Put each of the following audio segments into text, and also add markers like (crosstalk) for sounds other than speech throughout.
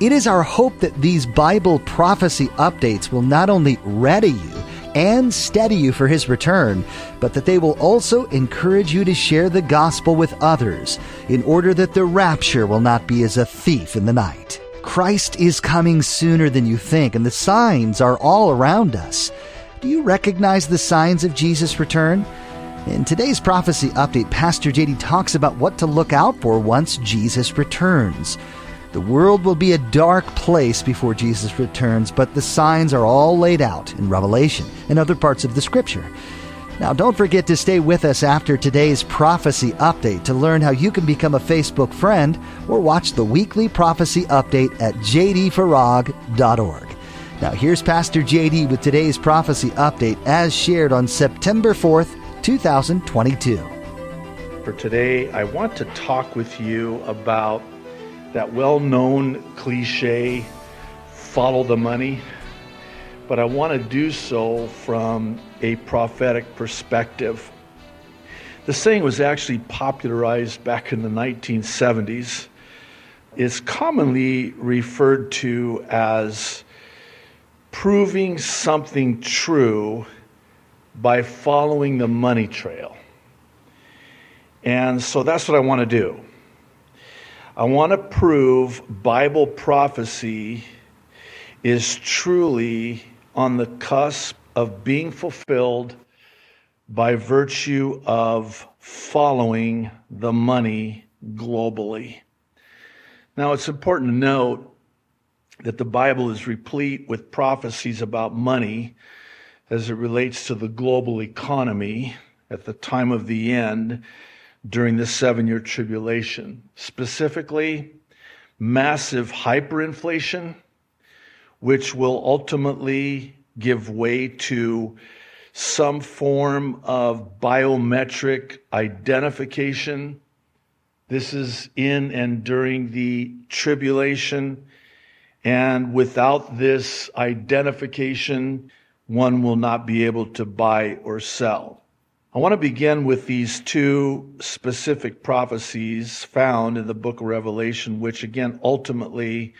It is our hope that these Bible prophecy updates will not only ready you and steady you for His return, but that they will also encourage you to share the gospel with others in order that the rapture will not be as a thief in the night. Christ is coming sooner than you think, and the signs are all around us. Do you recognize the signs of Jesus' return? In today's prophecy update, Pastor JD talks about what to look out for once Jesus returns. The world will be a dark place before Jesus returns, but the signs are all laid out in Revelation and other parts of the Scripture. Now, don't forget to stay with us after today's prophecy update to learn how you can become a Facebook friend or watch the weekly prophecy update at jdfarag.org. Now, here's Pastor JD with today's prophecy update as shared on September 4th, 2022. For today, I want to talk with you about that well known cliche follow the money, but I want to do so from a prophetic perspective. The saying was actually popularized back in the 1970s. It's commonly referred to as proving something true by following the money trail. And so that's what I want to do. I want to prove Bible prophecy is truly on the cusp of being fulfilled by virtue of following the money globally. Now, it's important to note that the Bible is replete with prophecies about money as it relates to the global economy at the time of the end during the seven year tribulation. Specifically, massive hyperinflation, which will ultimately give way to some form of biometric identification. This is in and during the tribulation. And without this identification, one will not be able to buy or sell. I want to begin with these two specific prophecies found in the book of Revelation, which again ultimately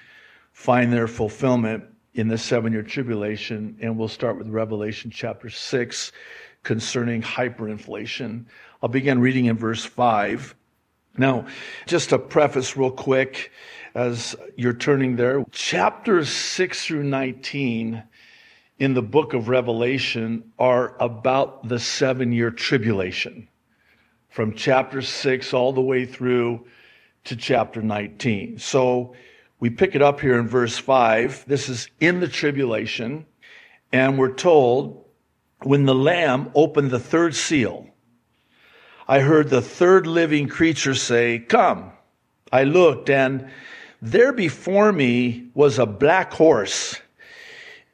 find their fulfillment in the seven year tribulation. And we'll start with Revelation chapter 6 concerning hyperinflation. I'll begin reading in verse 5. Now, just a preface real quick as you're turning there. Chapters 6 through 19 in the book of Revelation are about the seven year tribulation from chapter 6 all the way through to chapter 19. So we pick it up here in verse 5. This is in the tribulation, and we're told when the Lamb opened the third seal, I heard the third living creature say, Come. I looked, and there before me was a black horse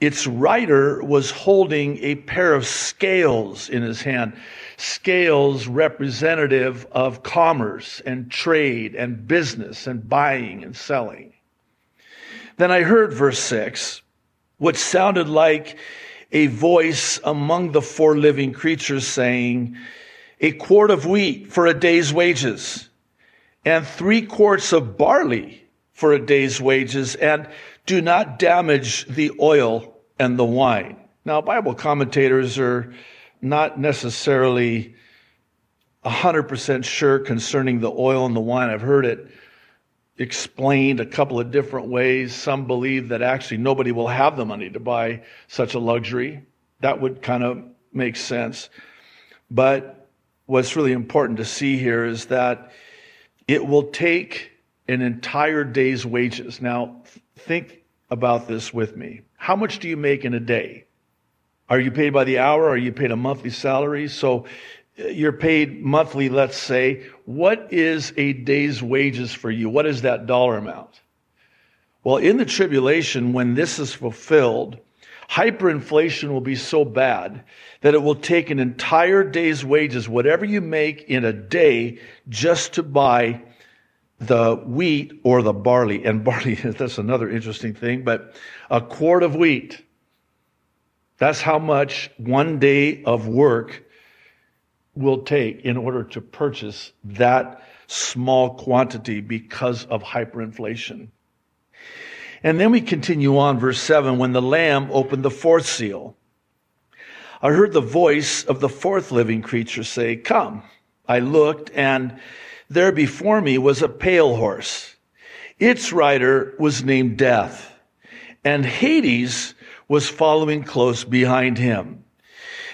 its writer was holding a pair of scales in his hand, scales representative of commerce and trade and business and buying and selling. Then I heard verse 6, what sounded like a voice among the four living creatures saying, A quart of wheat for a day's wages, and three quarts of barley for a day's wages, and do not damage the oil and the wine. Now, Bible commentators are not necessarily 100% sure concerning the oil and the wine. I've heard it explained a couple of different ways. Some believe that actually nobody will have the money to buy such a luxury. That would kind of make sense. But what's really important to see here is that it will take an entire day's wages. Now, think about this with me. How much do you make in a day? Are you paid by the hour? Are you paid a monthly salary? So uh, you're paid monthly, let's say. What is a day's wages for you? What is that dollar amount? Well, in the tribulation, when this is fulfilled, hyperinflation will be so bad that it will take an entire day's wages, whatever you make in a day, just to buy the wheat or the barley. And barley, (laughs) that's another interesting thing, but a quart of wheat. That's how much one day of work will take in order to purchase that small quantity because of hyperinflation. And then we continue on, verse 7 when the Lamb opened the fourth seal. I heard the voice of the fourth living creature say, Come. I looked, and there before me was a pale horse. Its rider was named Death, and Hades was following close behind him.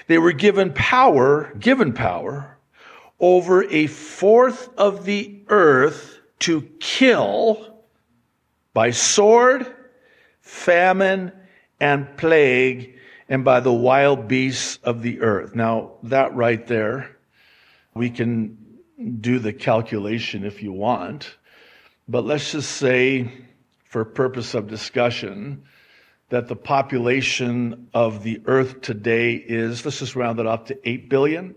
They were given power, given power, over a fourth of the earth to kill by sword, famine, and plague, and by the wild beasts of the earth. Now, that right there, we can do the calculation if you want, but let's just say, for purpose of discussion, that the population of the earth today is, let's just round it up to 8 billion.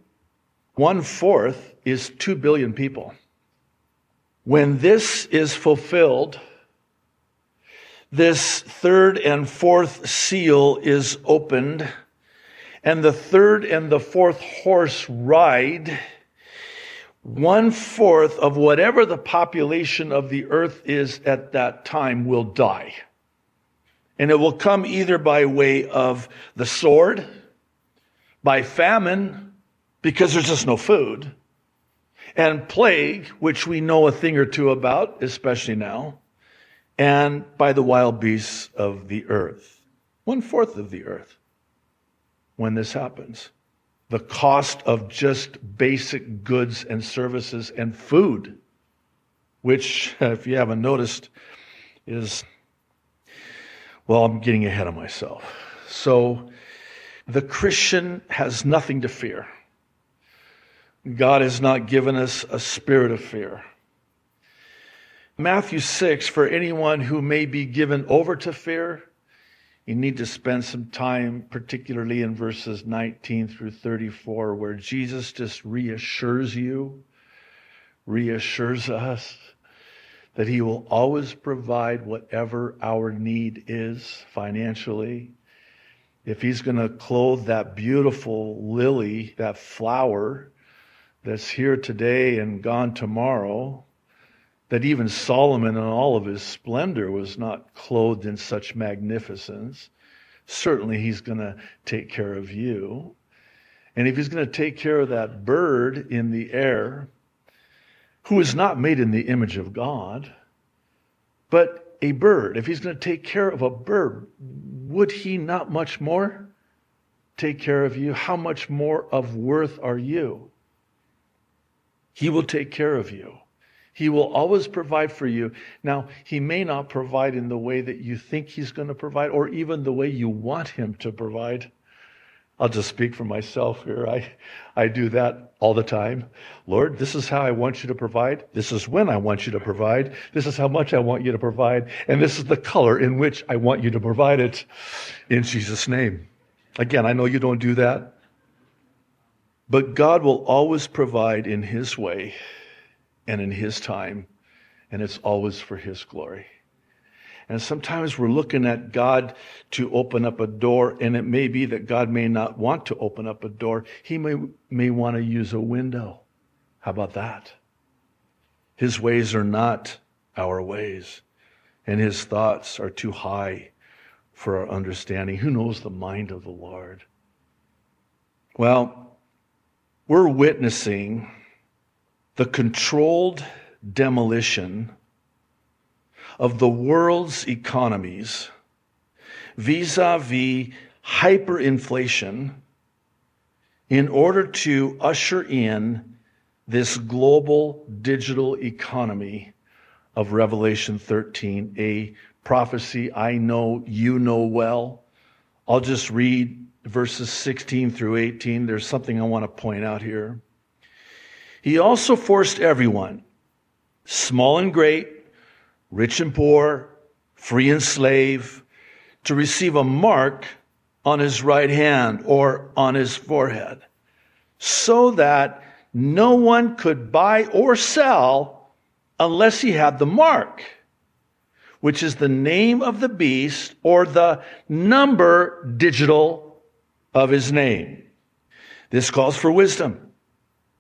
One fourth is 2 billion people. When this is fulfilled, this third and fourth seal is opened, and the third and the fourth horse ride. One fourth of whatever the population of the earth is at that time will die. And it will come either by way of the sword, by famine, because there's just no food, and plague, which we know a thing or two about, especially now, and by the wild beasts of the earth. One fourth of the earth when this happens. The cost of just basic goods and services and food, which, (laughs) if you haven't noticed, is, well, I'm getting ahead of myself. So the Christian has nothing to fear. God has not given us a spirit of fear Matthew 6, for anyone who may be given over to fear, you need to spend some time, particularly in verses 19 through 34, where Jesus just reassures you, reassures us that he will always provide whatever our need is financially. If he's going to clothe that beautiful lily, that flower that's here today and gone tomorrow, that even Solomon in all of his splendor was not clothed in such magnificence. Certainly, he's going to take care of you. And if he's going to take care of that bird in the air, who is not made in the image of God, but a bird, if he's going to take care of a bird, would he not much more take care of you? How much more of worth are you? He will take care of you. He will always provide for you. Now, He may not provide in the way that you think He's going to provide or even the way you want Him to provide. I'll just speak for myself here. I, I do that all the time. Lord, this is how I want you to provide. This is when I want you to provide. This is how much I want you to provide. And this is the color in which I want you to provide it in Jesus' name. Again, I know you don't do that. But God will always provide in His way and in His time, and it's always for His glory. And sometimes we're looking at God to open up a door, and it may be that God may not want to open up a door. He may, may want to use a window. How about that? His ways are not our ways, and his thoughts are too high for our understanding. Who knows the mind of the Lord? Well, we're witnessing the controlled demolition of the world's economies vis a vis hyperinflation in order to usher in this global digital economy of Revelation 13, a prophecy I know you know well. I'll just read verses 16 through 18. There's something I want to point out here. He also forced everyone, small and great, rich and poor, free and slave, to receive a mark on his right hand or on his forehead, so that no one could buy or sell unless he had the mark, which is the name of the beast or the number digital of his name. This calls for wisdom.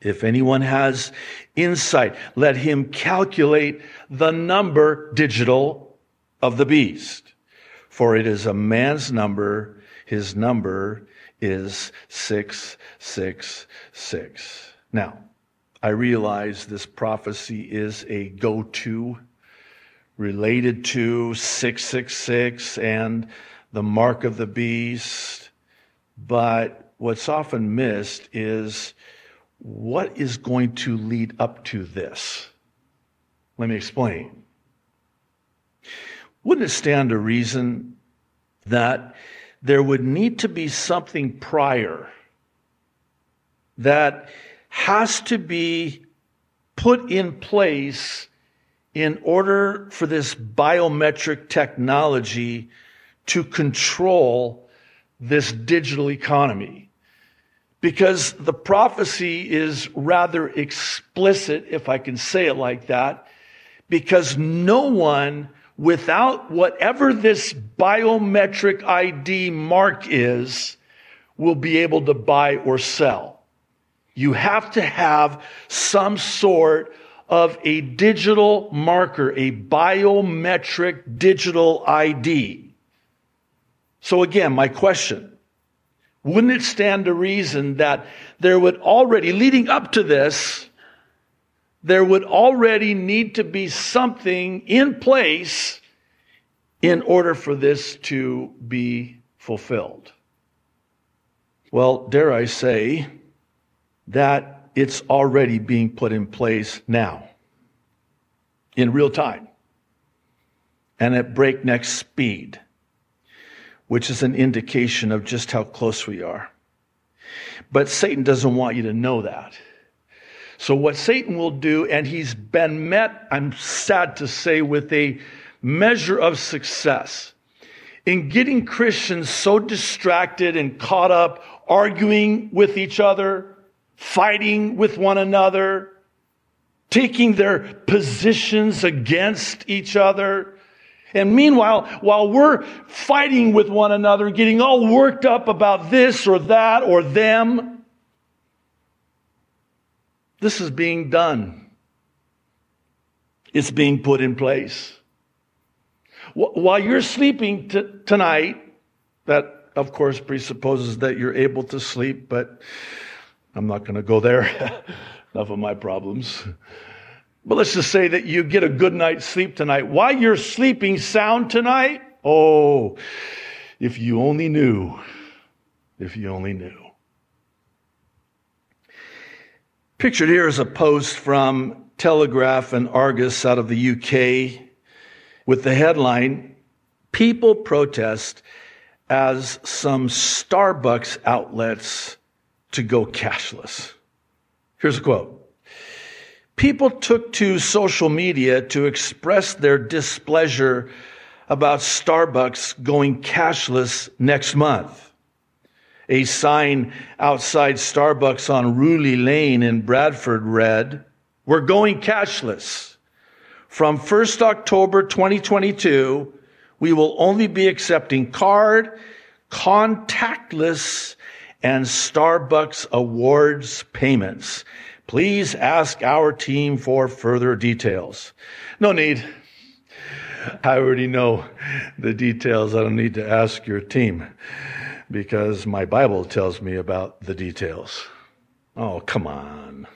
If anyone has insight, let him calculate the number digital of the beast. For it is a man's number. His number is 666. Now, I realize this prophecy is a go to related to 666 and the mark of the beast. But what's often missed is what is going to lead up to this? Let me explain. Wouldn't it stand to reason that there would need to be something prior that has to be put in place in order for this biometric technology to control this digital economy? Because the prophecy is rather explicit, if I can say it like that, because no one without whatever this biometric ID mark is will be able to buy or sell. You have to have some sort of a digital marker, a biometric digital ID. So again, my question, wouldn't it stand to reason that there would already, leading up to this, there would already need to be something in place in order for this to be fulfilled? Well, dare I say that it's already being put in place now, in real time, and at breakneck speed which is an indication of just how close we are. But Satan doesn't want you to know that. So, what Satan will do, and he's been met, I'm sad to say, with a measure of success in getting Christians so distracted and caught up arguing with each other, fighting with one another, taking their positions against each other and meanwhile, while we're fighting with one another, getting all worked up about this or that or them, this is being done. It's being put in place. While you're sleeping t- tonight, that of course presupposes that you're able to sleep, but I'm not going to go there. (laughs) Enough of my problems. But let's just say that you get a good night's sleep tonight. While you're sleeping sound tonight, oh, if you only knew, if you only knew. Pictured here is a post from Telegraph and Argus out of the UK with the headline People protest as some Starbucks outlets to go cashless. Here's a quote people took to social media to express their displeasure about Starbucks going cashless next month. A sign outside Starbucks on Rooley Lane in Bradford read, We're going cashless. From 1st October 2022, we will only be accepting card, contactless, and Starbucks Rewards payments. Please ask our team for further details. No need. I already know the details. I don't need to ask your team because my Bible tells me about the details. Oh, come on.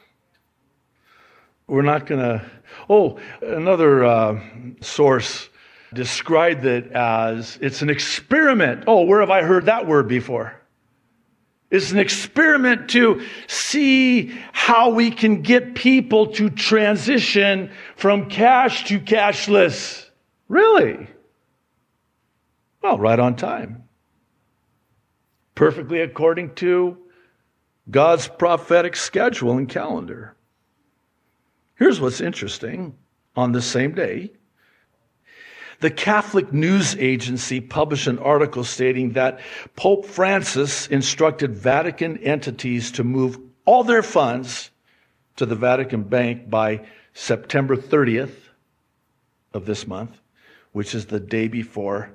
We're not going to. Oh, another uh, source described it as it's an experiment. Oh, where have I heard that word before? It's an experiment to see how we can get people to transition from cash to cashless. Really? Well, right on time. Perfectly according to God's prophetic schedule and calendar. Here's what's interesting on the same day The Catholic News Agency published an article stating that Pope Francis instructed Vatican entities to move all their funds to the Vatican Bank by September 30th of this month, which is the day before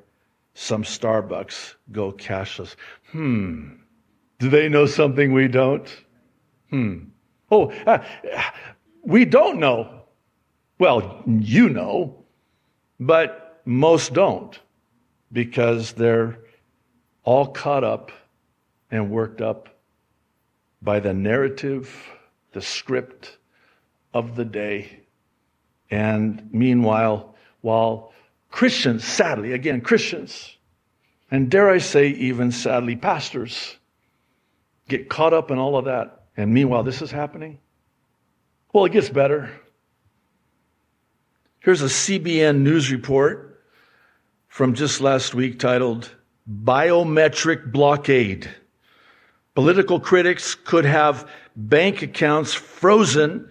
some Starbucks go cashless. Hmm. Do they know something we don't? Hmm. Oh, uh, we don't know. Well, you know, but most don't because they're all caught up and worked up by the narrative, the script of the day. And meanwhile, while Christians, sadly, again, Christians, and dare I say, even sadly, pastors, get caught up in all of that. And meanwhile, this is happening. Well, it gets better. Here's a CBN news report from just last week titled Biometric Blockade. Political critics could have bank accounts frozen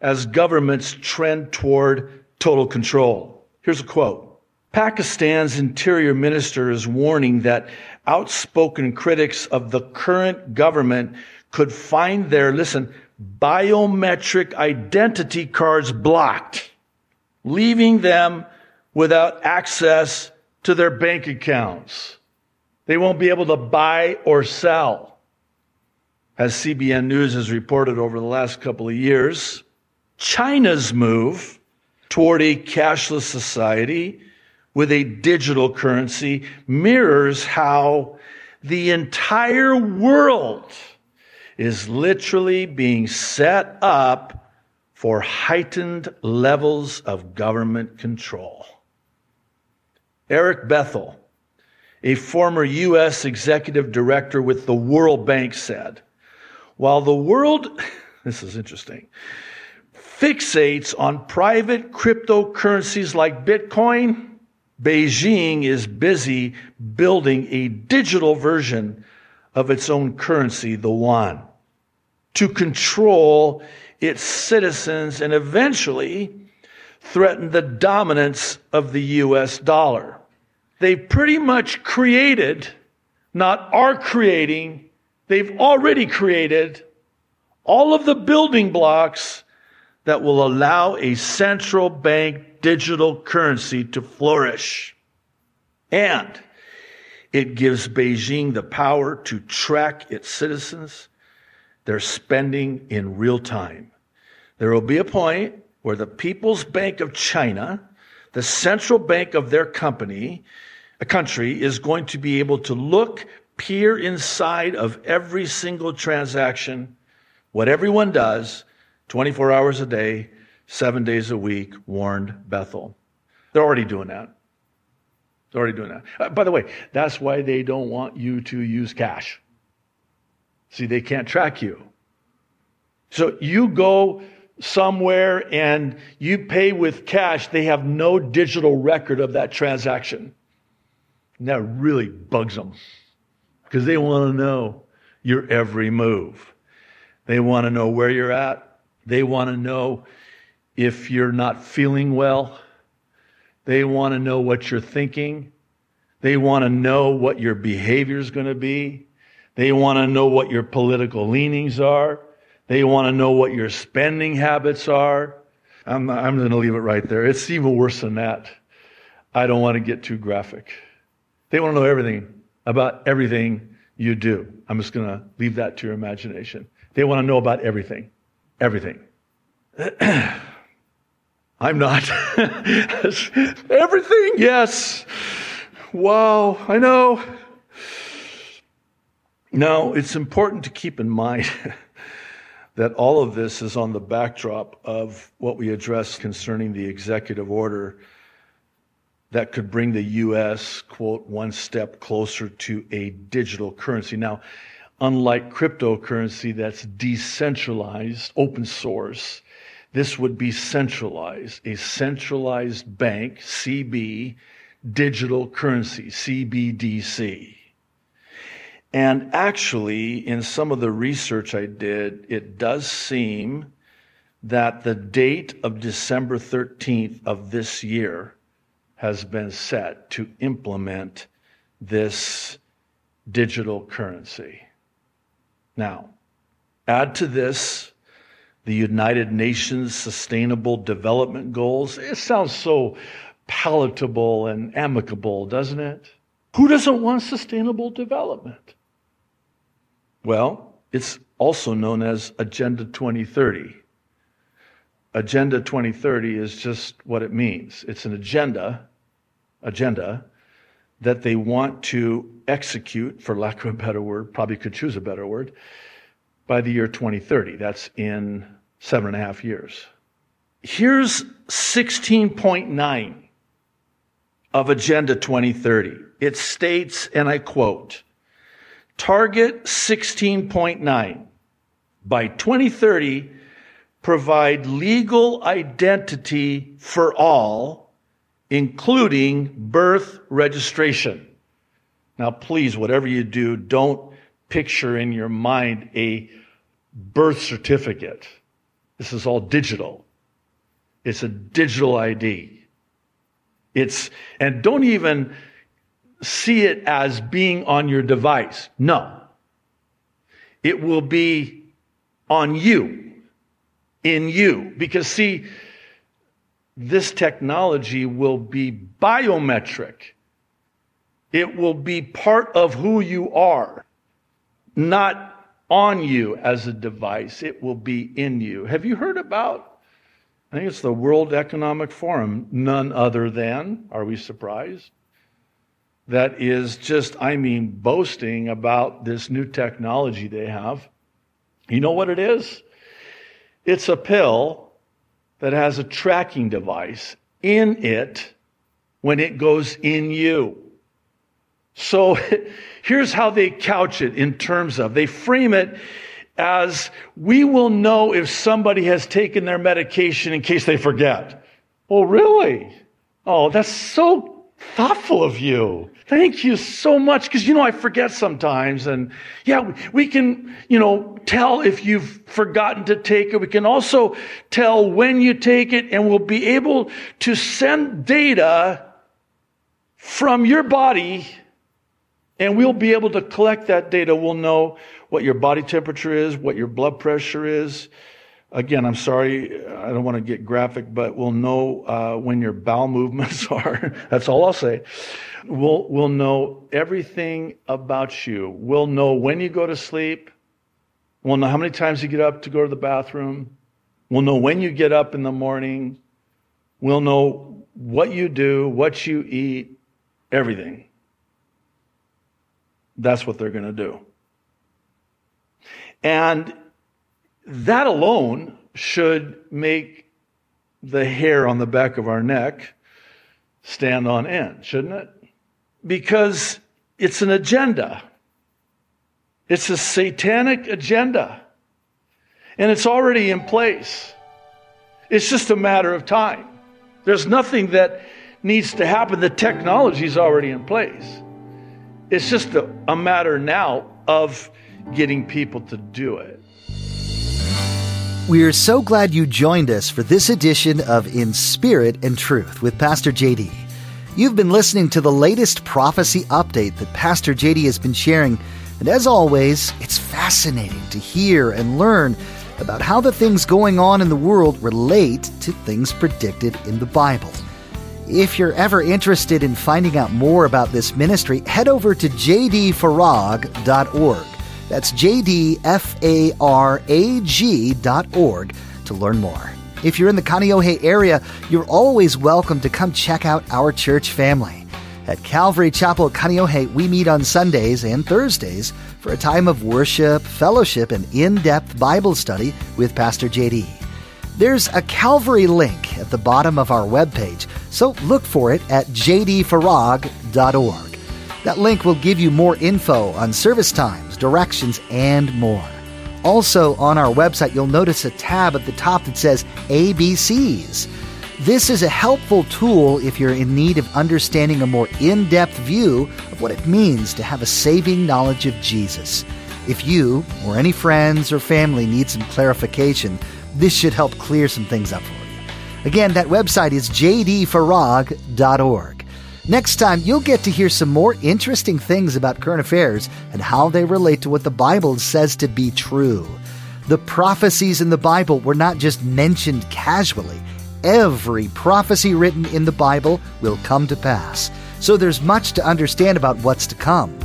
as governments trend toward total control. Here's a quote. Pakistan's interior minister is warning that outspoken critics of the current government could find their, listen, biometric identity cards blocked, leaving them without access to their bank accounts. They won't be able to buy or sell. As CBN News has reported over the last couple of years, China's move toward a cashless society with a digital currency mirrors how the entire world is literally being set up for heightened levels of government control. Erik Bethel, a former U.S. executive director with the World Bank, said, while the world, (laughs) this is interesting, fixates on private cryptocurrencies like Bitcoin, Beijing is busy building a digital version of its own currency, the yuan, to control its citizens and eventually threaten the dominance of the US dollar. They pretty much created, not are creating, they've already created all of the building blocks that will allow a central bank digital currency to flourish. And it gives Beijing the power to track its citizens, their spending in real time. There will be a point where the People's Bank of China, the central bank of their company, a country, is going to be able to look, peer inside of every single transaction, what everyone does, 24 hours a day, seven days a week, warned Bethel. They're already doing that. They're already doing that. Uh, by the way, that's why they don't want you to use cash. See, they can't track you. So you go somewhere and you pay with cash, they have no digital record of that transaction. And that really bugs them because they want to know your every move. They want to know where you're at. They want to know if you're not feeling well. They want to know what you're thinking. They want to know what your behavior is going to be. They want to know what your political leanings are. They want to know what your spending habits are. I'm, I'm going to leave it right there. It's even worse than that. I don't want to get too graphic. They want to know everything about everything you do. I'm just going to leave that to your imagination. They want to know about everything. Everything. (clears throat) I'm not. (laughs) Everything, yes. Wow, I know. Now, it's important to keep in mind (laughs) that all of this is on the backdrop of what we addressed concerning the executive order that could bring the U.S., quote, one step closer to a digital currency. Now, unlike cryptocurrency that's decentralized, open source, this would be centralized, a centralized bank, CB, digital currency, CBDC. And actually, in some of the research I did, it does seem that the date of December 13th of this year has been set to implement this digital currency. Now, add to this the United Nations Sustainable Development Goals. It sounds so palatable and amicable, doesn't it? Who doesn't want sustainable development? Well, it's also known as Agenda 2030. Agenda 2030 is just what it means. It's an agenda, agenda that they want to execute, for lack of a better word, probably could choose a better word, by the year 2030. That's in seven and a half years. Here's 16.9 of Agenda 2030. It states, and I quote, Target 16.9 by 2030 provide legal identity for all, including birth registration. Now, please, whatever you do, don't picture in your mind a birth certificate. This is all digital. It's a digital ID. It's, and don't even see it as being on your device. No. It will be on you, in you. Because see, this technology will be biometric. It will be part of who you are, not on you as a device. It will be in you. Have you heard about? I think it's the World Economic Forum, none other than, are we surprised? That is just, I mean, boasting about this new technology they have. You know what it is? It's a pill that has a tracking device in it when it goes in you. So (laughs) here's how they couch it in terms of they frame it as we will know if somebody has taken their medication in case they forget. Oh, really? Oh, that's so thoughtful of you. Thank you so much. Cause you know, I forget sometimes. And yeah, we can, you know, tell if you've forgotten to take it. We can also tell when you take it and we'll be able to send data from your body and we'll be able to collect that data. We'll know what your body temperature is, what your blood pressure is. Again, I'm sorry, I don't want to get graphic, but we'll know uh, when your bowel movements (laughs) are. That's all I'll say. We'll, we'll know everything about you. We'll know when you go to sleep. We'll know how many times you get up to go to the bathroom. We'll know when you get up in the morning. We'll know what you do, what you eat, everything. That's what they're going to do. And that alone should make the hair on the back of our neck stand on end, shouldn't it? Because it's an agenda. It's a satanic agenda. And it's already in place. It's just a matter of time. There's nothing that needs to happen. The technology is already in place. It's just a, a matter now of getting people to do it. We are so glad you joined us for this edition of In Spirit and Truth with Pastor JD. You've been listening to the latest prophecy update that Pastor JD has been sharing, and as always, it's fascinating to hear and learn about how the things going on in the world relate to things predicted in the Bible. If you're ever interested in finding out more about this ministry, head over to jdfarag.org. That's jdfarag.org to learn more. If you're in the Kaneohe area, you're always welcome to come check out our church family. At Calvary Chapel Kaneohe, we meet on Sundays and Thursdays for a time of worship, fellowship, and in depth Bible study with Pastor JD. There's a Calvary link at the bottom of our webpage, so look for it at jdfarag.org. That link will give you more info on service times, directions, and more. Also, on our website, you'll notice a tab at the top that says ABCs. This is a helpful tool if you're in need of understanding a more in depth view of what it means to have a saving knowledge of Jesus. If you or any friends or family need some clarification, this should help clear some things up for you. Again, that website is jdfarag.org. Next time, you'll get to hear some more interesting things about current affairs and how they relate to what the Bible says to be true. The prophecies in the Bible were not just mentioned casually. Every prophecy written in the Bible will come to pass. So there's much to understand about what's to come.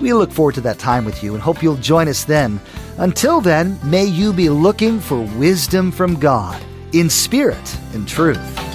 We look forward to that time with you and hope you'll join us then. Until then, may you be looking for wisdom from God in spirit and truth.